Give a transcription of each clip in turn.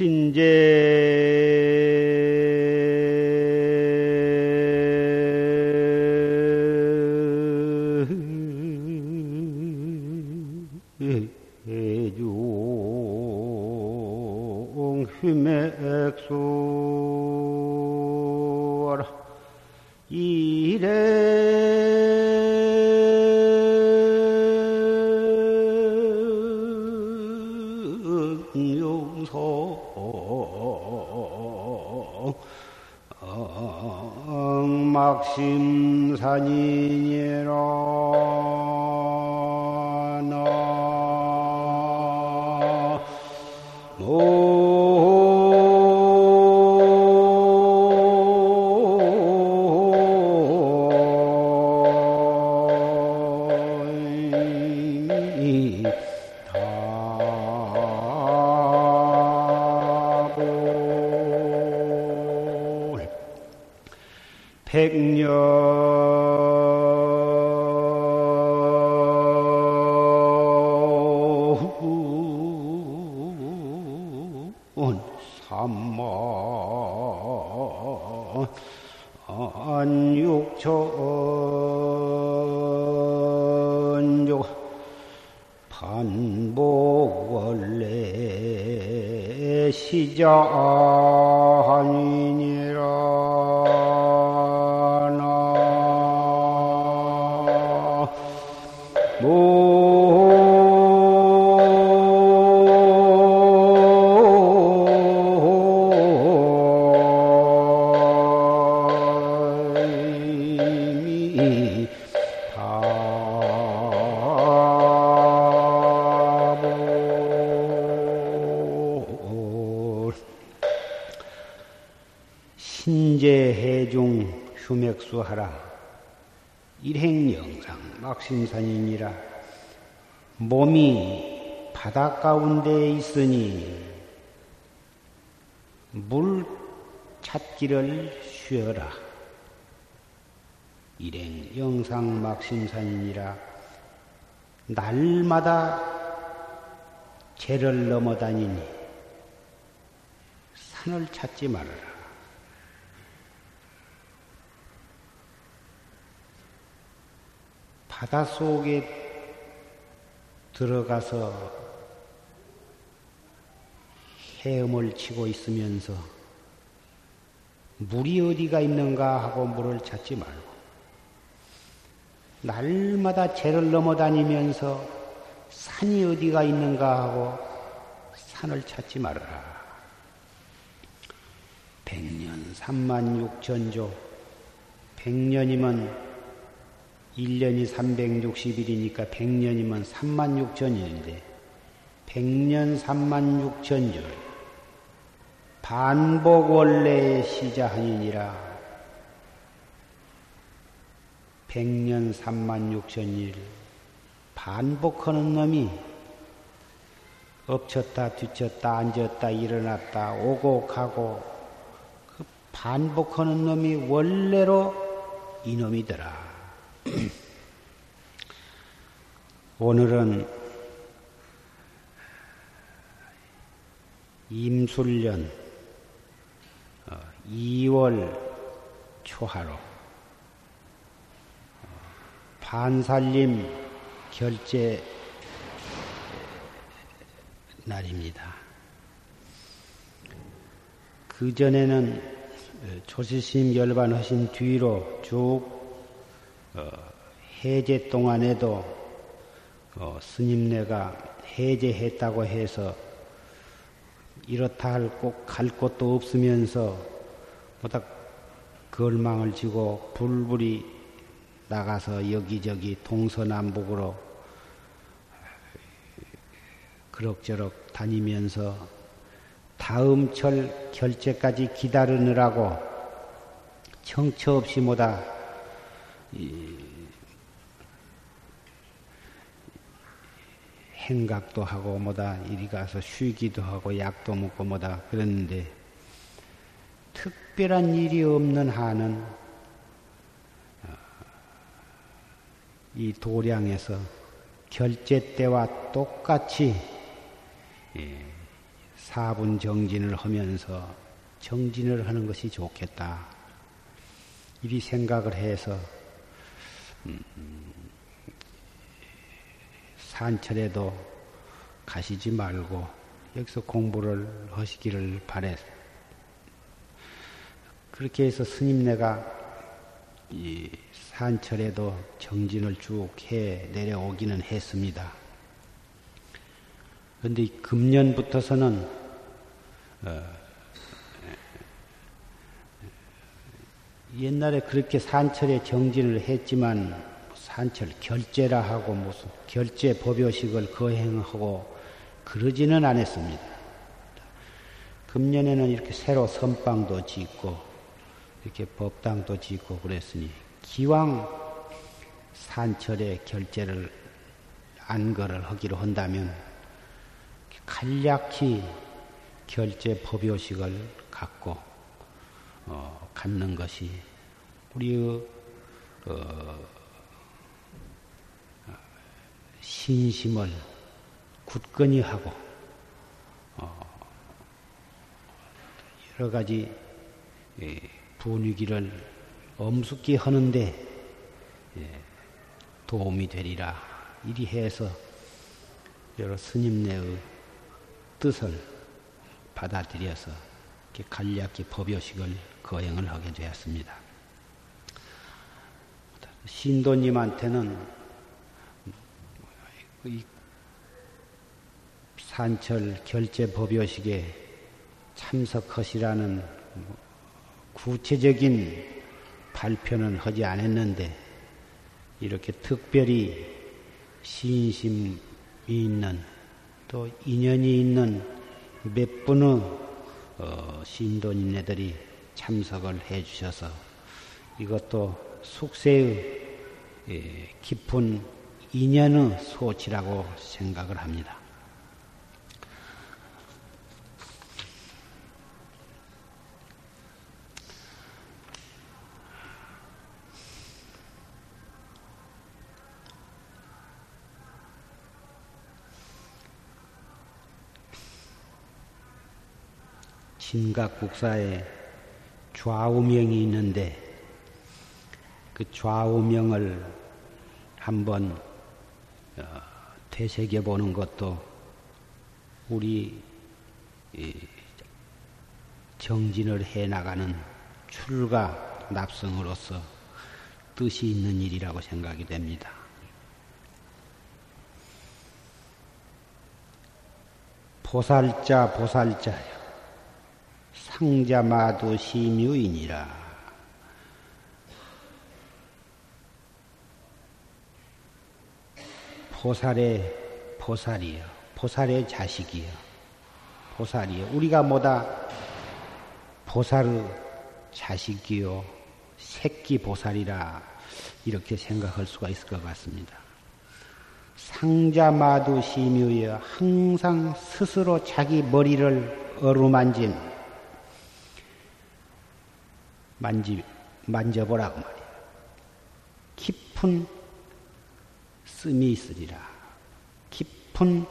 해중 백년 삼만 안육천 조 반복 원래 시자 신재해중 휴맥수하라. 일행영상 막심산이니라. 몸이 바다 가운데 있으니 물 찾기를 쉬어라. 일행 영상 막심산이니라. 날마다 죄를 넘어다니니 산을 찾지 말아라. 바다 속에 들어가서 헤엄을 치고 있으면서 물이 어디가 있는가 하고 물을 찾지 말고 날마다 죄를 넘어다니면서 산이 어디가 있는가 하고 산을 찾지 말아라. 백년 삼만 육천조 백년이면 1년이 360일이니까 100년이면 3만 6천일인데 100년 3만 6천절 반복 원래의 시자하니니라 100년 3만 6천일 반복하는 놈이 엎쳤다 뒤쳤다 앉았다 일어났다 오고 가고 그 반복하는 놈이 원래로 이놈이더라. 오늘은 임술년 2월 초하로 반살림 결제 날입니다. 그 전에는 조시심 열반하신 뒤로 쭉 어, 해제 동안에도 어, 스님네가 해제했다고 해서 이렇다 할꼭갈 곳도 없으면서 뭐다 걸망을 지고 불불이 나가서 여기저기 동서남북으로 그럭저럭 다니면서 다음 철 결제까지 기다리느라고 청처 없이 뭐다 행각도 하고 뭐다 이리 가서 쉬기도 하고 약도 먹고 뭐다 그랬는데 특별한 일이 없는 한은 어, 이 도량에서 결제 때와 똑같이 예, 사분 정진을 하면서 정진을 하는 것이 좋겠다. 이리 생각을 해서 음, 산철에도 가시지 말고 여기서 공부를 하시기를 바랬어. 그렇게 해서 스님네가 이 산철에도 정진을 쭉 해 내려오기는 했습니다. 그런데 금년부터서는 어, 옛날에 그렇게 산철에 정진을 했지만 산철 결제라 하고 무슨 결제 법요식을 거행하고 그러지는 않았습니다. 금년에는 이렇게 새로 선방도 짓고 이렇게 법당도 짓고 그랬으니 기왕 산철에 결제를 안거를 하기로 한다면 간략히 결제 법요식을 갖고 어, 갖는 것이 우리의 어, 신심을 굳건히 하고 어, 여러 가지 예, 분위기를 엄숙히 하는데 예, 도움이 되리라. 이리 해서 여러 스님네의 뜻을 받아들여서 간략히 법요식을 거행을 하게 되었습니다. 신도님한테는 산철 결제 법요식에 참석하시라는 구체적인 발표는 하지 않았는데 이렇게 특별히 신심이 있는 또 인연이 있는 몇 분의 어, 신도님네들이 참석을 해 주셔서 이것도 숙세의 예, 깊은 인연의 소치라고 생각을 합니다. 진각국사에 좌우명이 있는데 그 좌우명을 한번 어, 되새겨 보는 것도 우리 정진을 해 나가는 출가 납성으로서 뜻이 있는 일이라고 생각이 됩니다. 보살자 보살자요. 상자마도 심유이니라. 보살의 보살이요. 보살의 자식이요. 보살이요. 우리가 뭐다 보살의 자식이요. 새끼 보살이라 이렇게 생각할 수가 있을 것 같습니다. 상자마도 심유여 항상 스스로 자기 머리를 어루만진 만지, 만져보라고 말이야. 깊은 씀이 있으리라. 깊은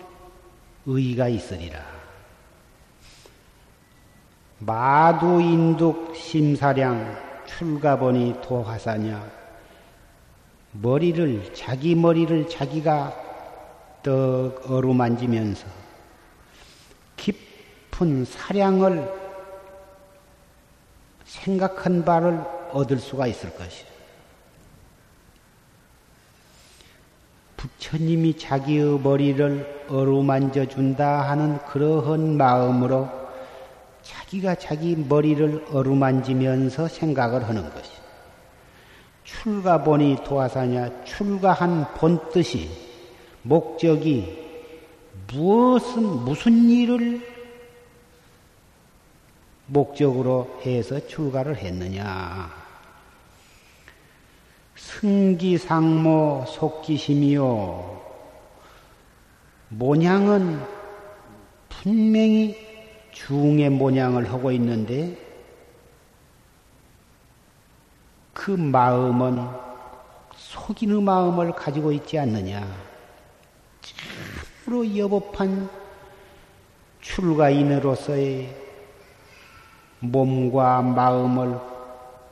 의가 있으리라. 마두인득 심사량 출가보니 도화사냐. 머리를, 자기 머리를 자기가 떡 어루만지면서 깊은 사량을 생각한 바를 얻을 수가 있을 것이요. 부처님이 자기의 머리를 어루만져 준다 하는 그러한 마음으로 자기가 자기 머리를 어루만지면서 생각을 하는 것이. 출가 보니 도화사냐 출가한 본 뜻이 목적이 무엇은 무슨 일을 목적으로 해서 출가를 했느냐. 승기상모 속기심이요. 모양은 분명히 중의 모양을 하고 있는데 그 마음은 속이는 마음을 가지고 있지 않느냐. 참으로 여법한 출가인으로서의 몸과 마음을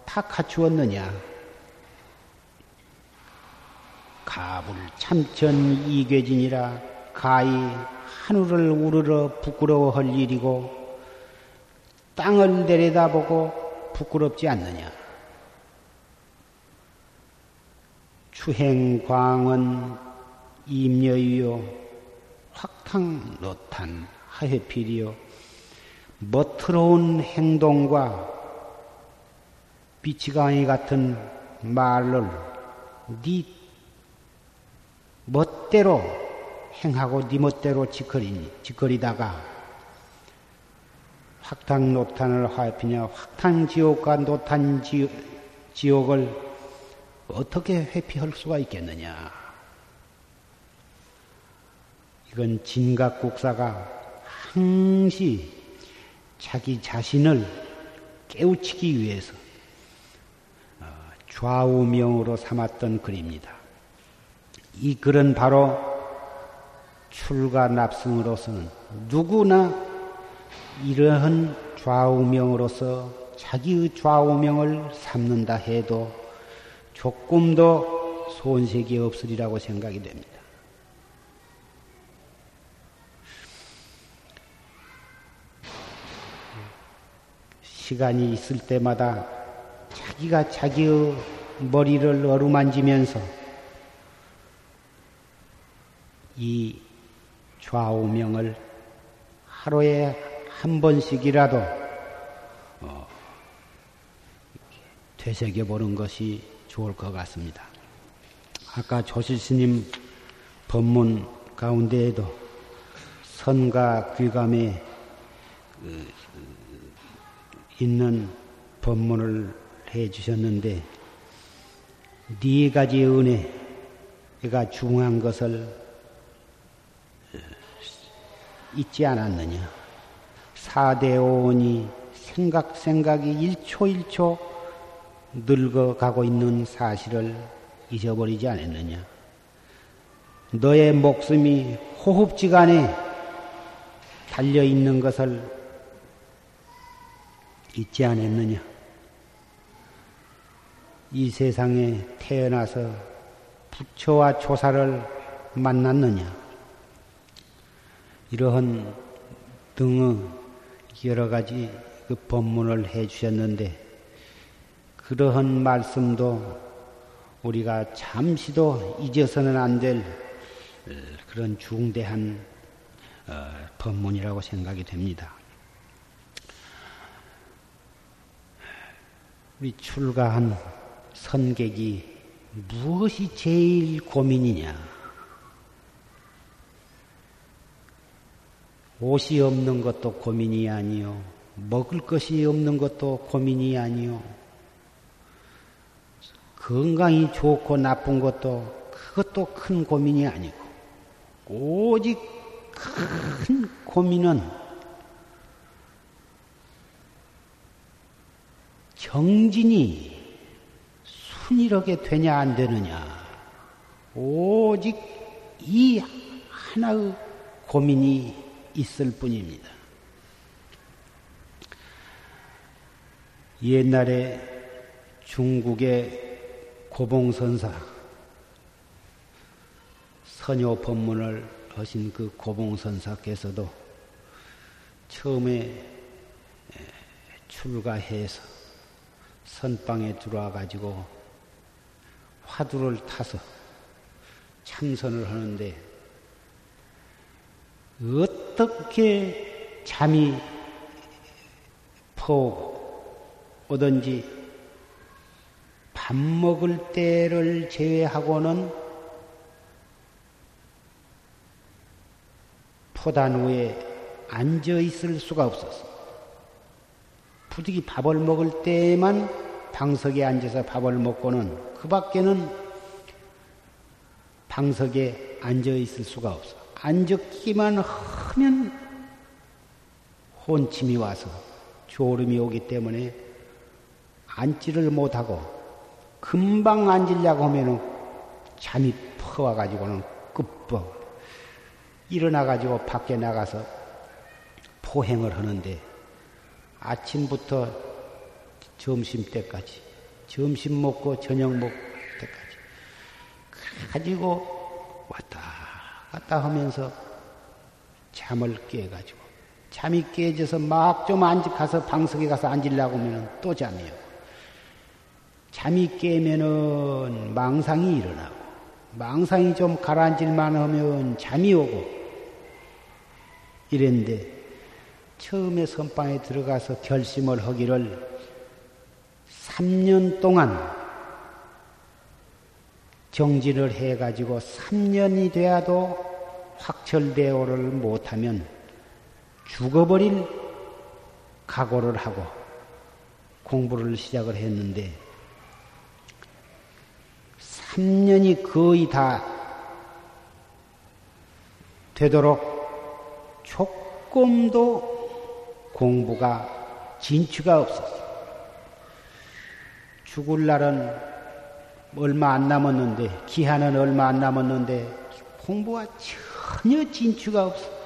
다 갖추었느냐? 가불 참천 이괴진이라 가히 하늘을 우르르 부끄러워할 일이고 땅을 내려다보고 부끄럽지 않느냐? 추행광은 임여유요 확탕 노탄 하해필이요 멋트러운 행동과 비치강이 같은 말을 네 멋대로 행하고 네 멋대로 짓거리니 짓거리다가 확탕노탄을 하피냐 확탕지옥과 노탄지옥을 어떻게 회피할 수가 있겠느냐? 이건 진각국사가 항시 자기 자신을 깨우치기 위해서 어, 좌우명으로 삼았던 글입니다. 이 글은 바로 출가 납승으로서는 누구나 이러한 좌우명으로서 자기의 좌우명을 삼는다 해도 조금도 손색이 없으리라고 생각이 됩니다. 시간이 있을 때마다 자기가 자기의 머리를 어루만지면서 이 좌우명을 하루에 한 번씩이라도 어, 되새겨 보는 것이 좋을 것 같습니다. 아까 조실스님 법문 가운데에도 선과 귀감에 그, 그, 있는 법문을 해 주셨는데 네 가지 은혜가 중요한 것을 어, 잊지 않았느냐. 사대오원이 생각 생각이 일초일초 늙어가고 있는 사실을 잊어버리지 않았느냐? 너의 목숨이 호흡지간에 달려 있는 것을 잊지 않았느냐? 이 세상에 태어나서 부처와 조사를 만났느냐? 이러한 등의 여러 가지 그 법문을 해 주셨는데 그러한 말씀도 우리가 잠시도 잊어서는 안 될 그런 중대한 어, 법문이라고 생각이 됩니다. 우리 출가한 선객이 무엇이 제일 고민이냐? 옷이 없는 것도 고민이 아니요. 먹을 것이 없는 것도 고민이 아니요. 건강이 좋고 나쁜 것도 그것도 큰 고민이 아니고 오직 큰 고민은 정진이 순이하게 되냐 안 되느냐 오직 이 하나의 고민이 있을 뿐입니다. 옛날에 중국의 고봉선사 선요 법문을 하신 그 고봉선사께서도 처음에 출가해서 선방에 들어와 가지고 화두를 타서 참선을 하는데 어떻게 잠이 퍼오고 오든지 밥 먹을 때를 제외하고는 포단 위에 앉아 있을 수가 없었어. 부득이 밥을 먹을 때만 방석에 앉아서 밥을 먹고는 그 밖에는 방석에 앉아 있을 수가 없어. 앉았기만 하면 혼침이 와서 졸음이 오기 때문에 앉지를 못하고 금방 앉으려고 하면은 잠이 퍼와가지고는 끝뻑 일어나가지고 밖에 나가서 포행을 하는데 아침부터 점심 때까지 점심 먹고 저녁 먹을 때까지 가지고 왔다 갔다 하면서 잠을 깨가지고 잠이 깨져서 막 좀 앉아 가서 방석에 가서 앉으려고 하면 또 잠이 오고 잠이 깨면은 망상이 일어나고 망상이 좀 가라앉을만 하면 잠이 오고 이랬는데 처음에 선방에 들어가서 결심을 하기를 3년 동안 정진을 해가지고 3년이 돼야도 확철대오를 못하면 죽어버릴 각오를 하고 공부를 시작을 했는데 3년이 거의 다 되도록 조금도 공부가 진취가 없었어. 죽을 날은 얼마 안 남았는데, 기한은 얼마 안 남았는데, 공부가 전혀 진취가 없어.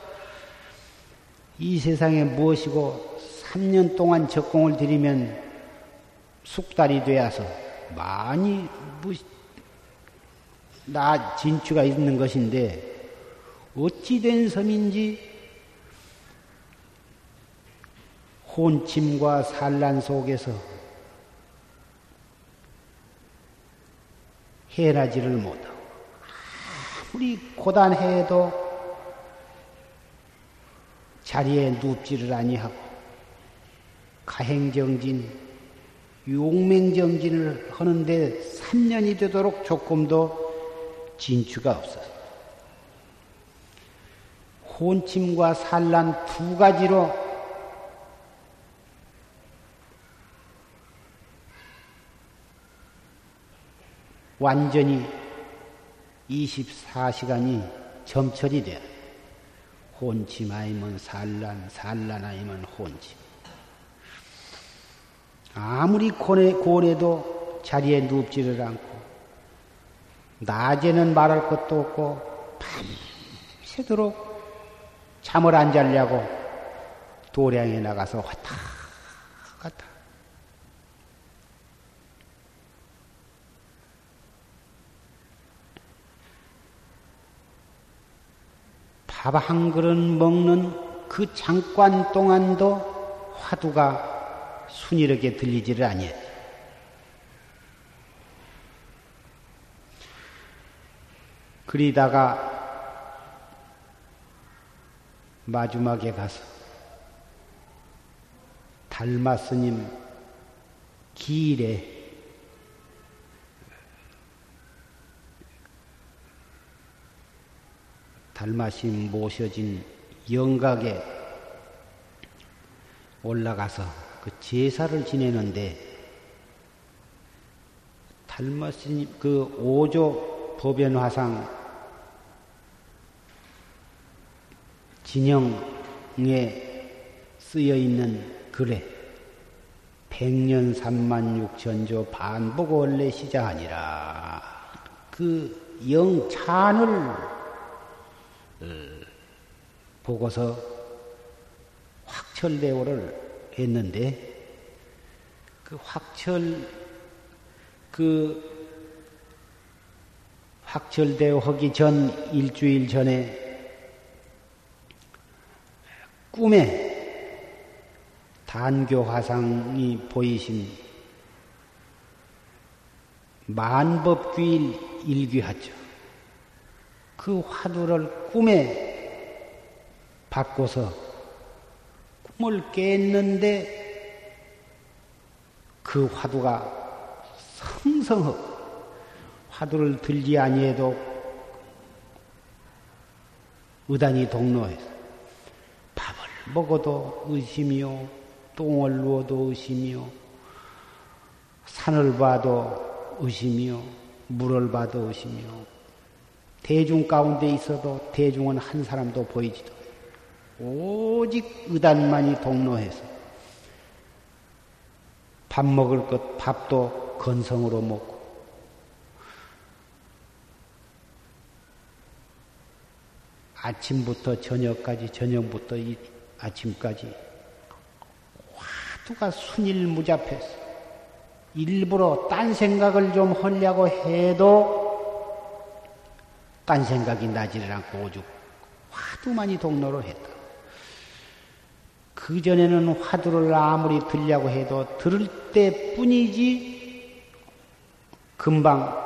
이 세상에 무엇이고 3년 동안 적공을 들이면 숙달이 되어서 많이 나 진취가 있는 것인데 어찌 된 섬인지 혼침과 산란 속에서 해나지를 못하고 아무리 고단해도 자리에 눕지를 아니하고 가행정진, 용맹정진을 하는데 3년이 되도록 조금도 진취가 없어서 혼침과 산란 두 가지로 완전히 24시간이 점철이 돼야 혼침 아니면 산란, 산란 아니면 혼침. 아무리 고래, 고래도 자리에 눕지를 않고 낮에는 말할 것도 없고 밤새도록 잠을 안 자려고 도량에 나가서 왔다 갔다. 밥 한 그릇 먹는 그 잠깐 동안도 화두가 순이렇게 들리지를 아니했다. 그리다가 마지막에 가서 달마 스님 기일에 달마심 모셔진 영각에 올라가서 그 제사를 지내는데 달마스님 그 오조 법연화상 진영에 쓰여 있는 글에 백년 삼만 육천조 반복 원래 시자하니라. 그 영찬을 어, 보고서 확철대오를 했는데 그 확철 그 확철대오 하기 전 일주일 전에 꿈에 단교 화상이 보이신 만법규일 일귀하죠. 그 화두를 꿈에 바꿔서 꿈을 깼는데 그 화두가 성성하고 화두를 들지 아니해도 의단이 동로해서 먹어도 의심이요, 똥을 누워도 의심이요, 산을 봐도 의심이요, 물을 봐도 의심이요. 대중 가운데 있어도 대중은 한 사람도 보이지도 오직 의단만이 동로해서 밥 먹을 것 밥도 건성으로 먹고 아침부터 저녁까지 저녁부터 아침까지 화두가 순일무잡해서 일부러 딴 생각을 좀 하려고 해도 딴 생각이 나지를 않고 오죽 화두만이 동로를 했다. 그전에는 화두를 아무리 들려고 해도 들을 때 뿐이지 금방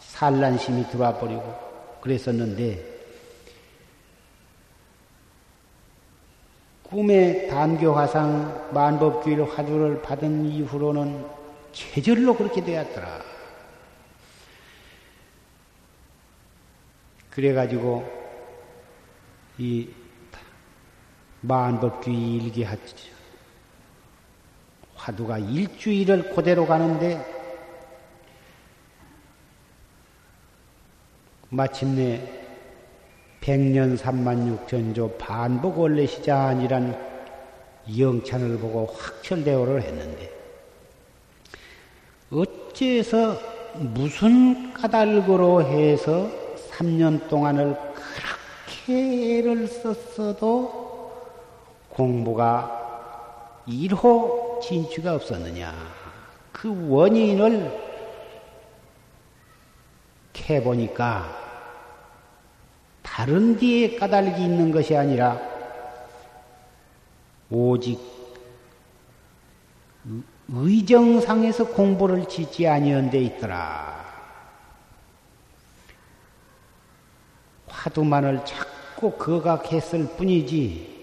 산란심이 들어와 버리고 그랬었는데 꿈에 단교 화상 만법규일 화두를 받은 이후로는 계절로 그렇게 되었더라. 그래가지고 이 만법규 일기 화두가 일주일을 그대로 가는데 마침내 백년 삼만육천조 반복 원래 시자이란 영찬을 보고 확철대오를 했는데 어째서 무슨 까닭으로 해서 3년 동안을 그렇게 애를 썼어도 공부가 1호 진취가 없었느냐. 그 원인을 캐보니까 다른 뒤에 까닭이 있는 것이 아니라 오직 의정상에서 공부를 짓지 아니한 데 있더라. 화두만을 자꾸 거각했을 뿐이지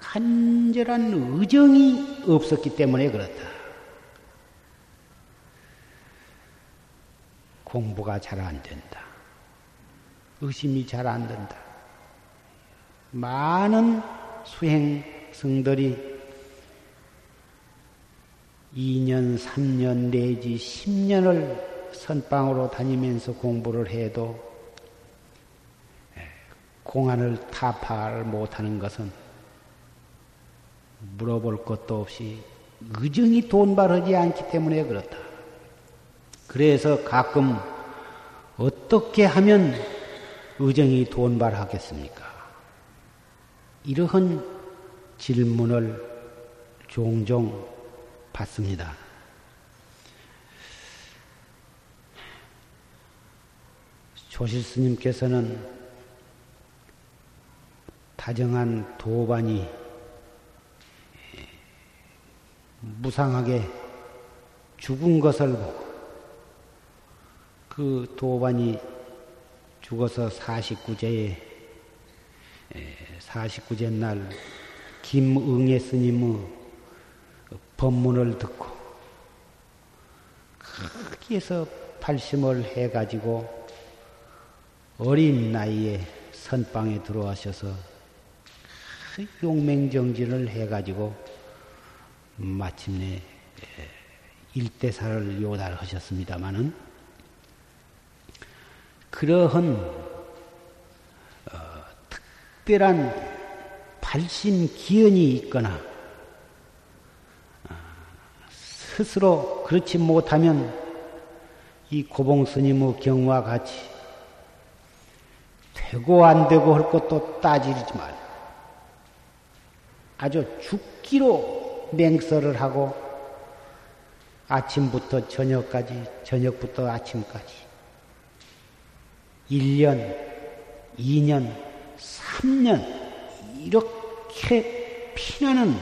간절한 의정이 없었기 때문에 그렇다. 공부가 잘 안 된다. 의심이 잘 안 된다. 많은 수행성들이 2년, 3년 내지 10년을 선방으로 다니면서 공부를 해도 공안을 타파를 못하는 것은 물어볼 것도 없이 의정이 돈발하지 않기 때문에 그렇다. 그래서 가끔 어떻게 하면 의정이 돈발하겠습니까? 이러한 질문을 종종 받습니다. 조실 스님께서는 다정한 도반이 무상하게 죽은 것을 보고 그 도반이 죽어서 49제에 49제 날 김응애 스님의 법문을 듣고 거기에서 발심을 해가지고 어린 나이에 선방에 들어와셔서 그 용맹정진을 해가지고 마침내 일대사를 요달하셨습니다마는 그러한 어, 특별한 발심 기연이 있거나 어, 스스로 그렇지 못하면 이 고봉 스님의 경우와 같이 되고 안 되고 할 것도 따지지 말고 아주 죽기로 맹설을 하고 아침부터 저녁까지 저녁부터 아침까지 1년, 2년, 3년, 이렇게 피나는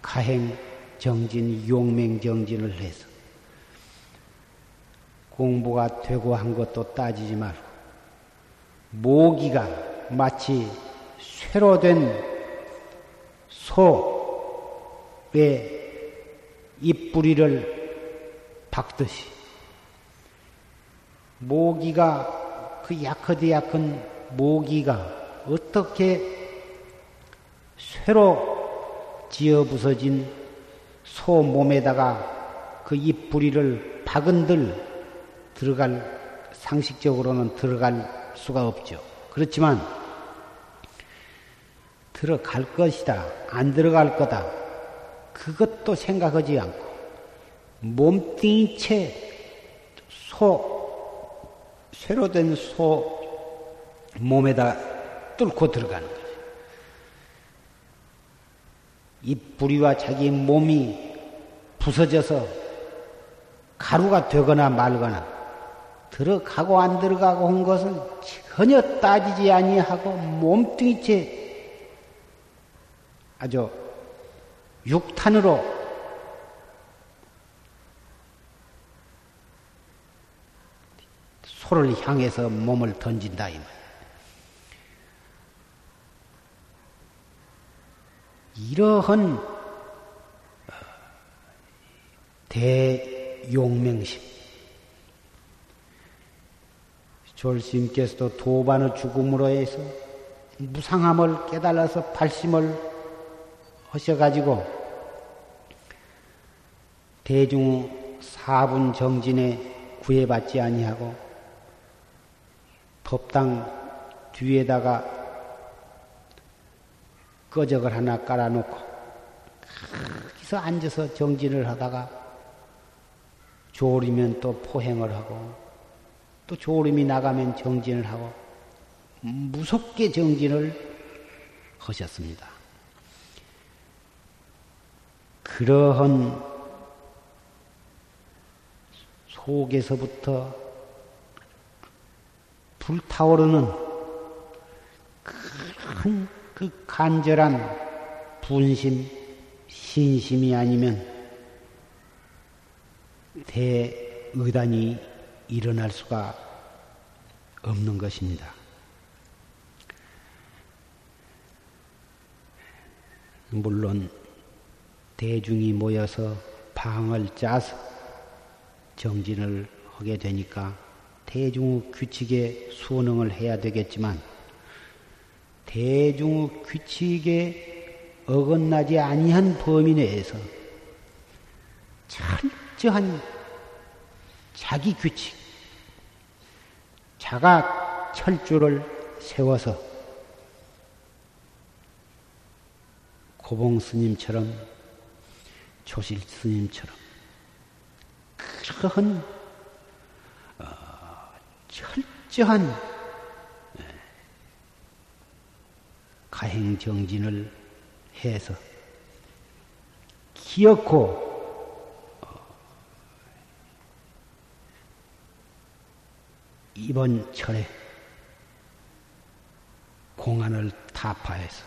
가행 정진, 용맹 정진을 해서 공부가 되고 한 것도 따지지 말고 모기가 마치 쇠로 된 소의 입뿌리를 박듯이 모기가 그 약하디 약한 모기가 어떻게 쇠로 지어 부서진 소 몸에다가 그 입부리를 박은들 들어갈 상식적으로는 들어갈 수가 없죠. 그렇지만 들어갈 것이다, 안 들어갈 거다. 그것도 생각하지 않고 몸뚱이 채 소 쇠로 된 소 몸에다 뚫고 들어가는 거죠. 이 뿌리와 자기 몸이 부서져서 가루가 되거나 말거나 들어가고 안 들어가고 한 것은 전혀 따지지 아니하고 몸뚱이째 아주 육탄으로 소를 향해서 몸을 던진다 이 말. 이러한 어, 대용맹심. 졸스님께서도 도반의 죽음으로 해서 무상함을 깨달아서 발심을 하셔가지고 대중 사분 정진에 구애받지 아니하고 법당 뒤에다가 꺼적을 하나 깔아놓고 거기서 앉아서 정진을 하다가 졸이면 또 포행을 하고 또 졸음이 나가면 정진을 하고 무섭게 정진을 하셨습니다. 그러한 속에서부터 불타오르는 큰 그 간절한 분심, 신심이 아니면 대의단이 일어날 수가 없는 것입니다. 물론 대중이 모여서 방을 짜서 정진을 하게 되니까 대중의 규칙에 순응을 해야 되겠지만 대중의 규칙에 어긋나지 아니한 범위 내에서 철저한 자기 규칙, 자가 철주를 세워서 고봉 스님처럼 조실 스님처럼. 그러한 어, 철저한 예, 가행 정진을 해서 기어코 어, 이번 철에 공안을 타파해서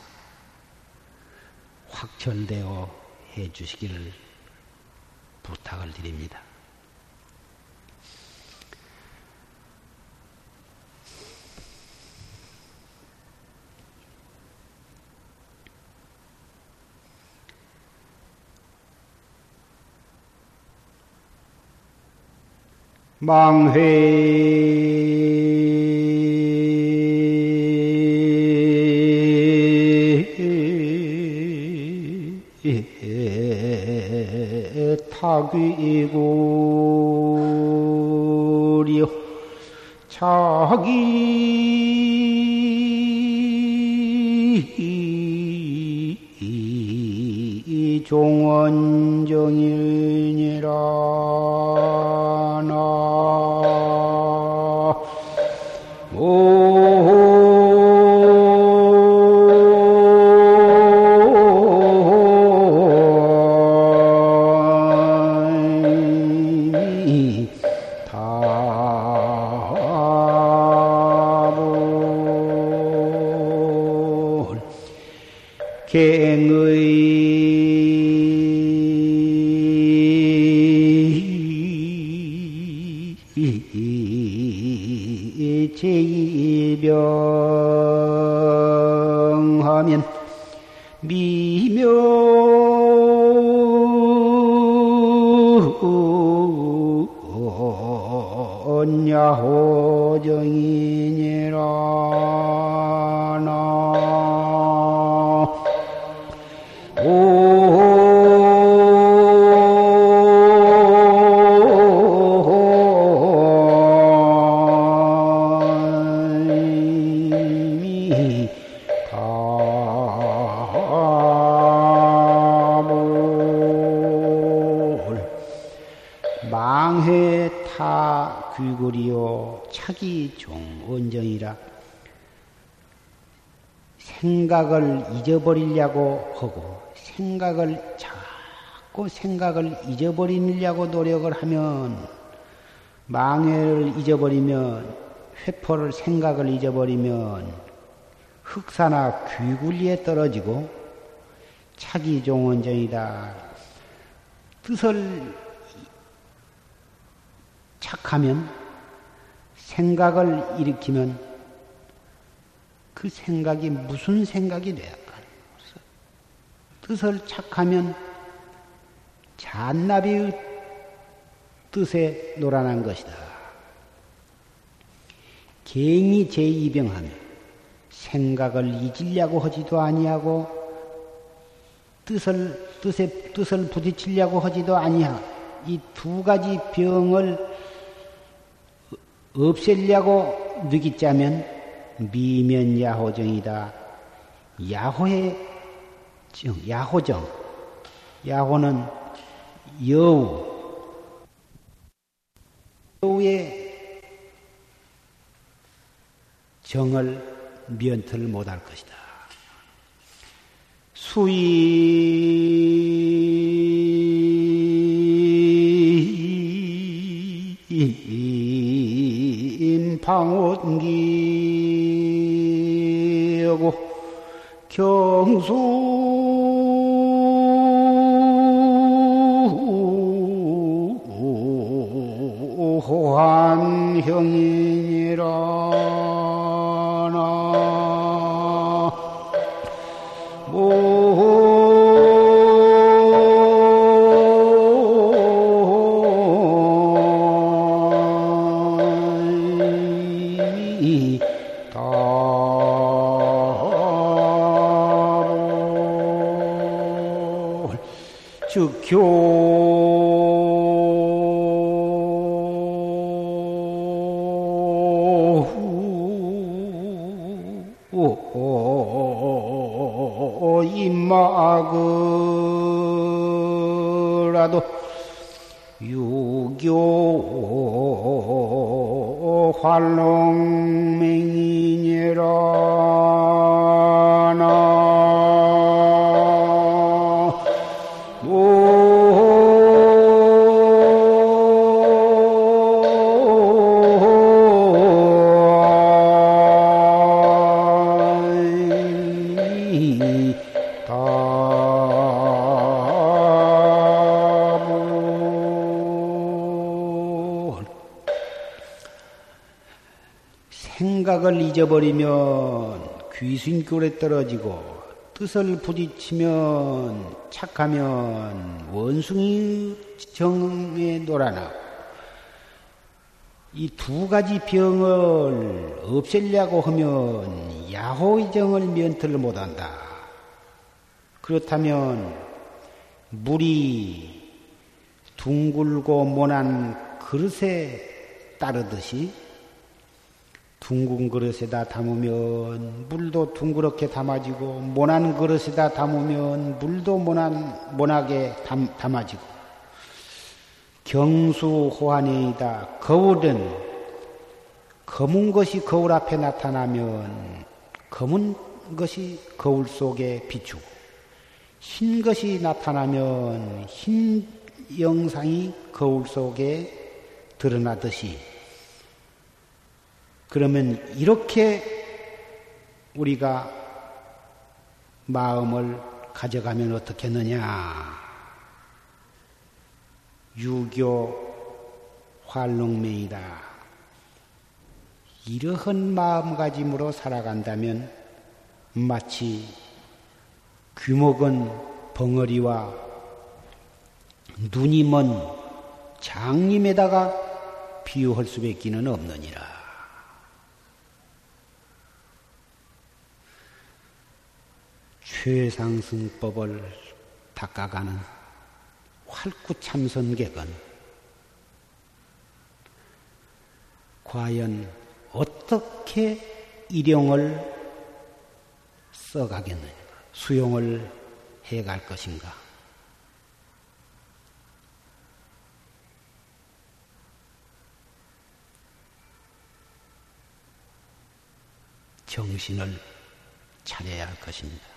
확철되어 해 주시기를 부탁을 드립니다. 망회 타귀고려 자기 종원정이 가물 망해 타 귀구리요. 차기 종 원정이라. 생각을 잊어버리려고 하고 생각을 자꾸 생각을 잊어버리려고 노력을 하면 망회를 잊어버리면 회포를 생각을 잊어버리면 흑사나 귀굴리에 떨어지고 차기 종원전이다. 뜻을 착하면 생각을 일으키면 그 생각이 무슨 생각이 돼야 뜻을 착하면 잔나비의 뜻에 노란한 것이다. 갱이 제2병하면 생각을 잊으려고 하지도 아니하고 뜻을 뜻에 뜻을 부딪히려고 하지도 아니하 이 두 가지 병을 없애려고 느끼자면 미면 야호정이다. 야호의 정, 야호정. 야호는 여우, 여우의 정을 면틀 못할 것이다. 수인 방원기하고 경수 즉교 임마그라도 유교 활롱 잊어버리면 귀신골에 떨어지고 뜻을 부딪히면 착하면 원숭이 정에 놀아나 이두 가지 병을 없애려고 하면 야호의 정을 면틀을 못한다. 그렇다면 물이 둥글고 모난 그릇에 따르듯이 둥근 그릇에다 담으면 물도 둥그렇게 담아지고 모난 그릇에다 담으면 물도 모난 모나게 담, 담아지고. 경수호환이다. 거울은 검은 것이 거울 앞에 나타나면 검은 것이 거울 속에 비추고 흰 것이 나타나면 흰 영상이 거울 속에 드러나듯이 그러면 이렇게 우리가 마음을 가져가면 어떻겠느냐? 유교 활롱맹이다. 이러한 마음가짐으로 살아간다면 마치 귀목은 벙어리와 눈이 먼 장님에다가 비유할 수밖에 는 없느니라. 최상승법을 닦아가는 활구참선객은 과연 어떻게 일용을 써가겠느냐, 수용을 해갈 것인가. 정신을 차려야 할 것입니다.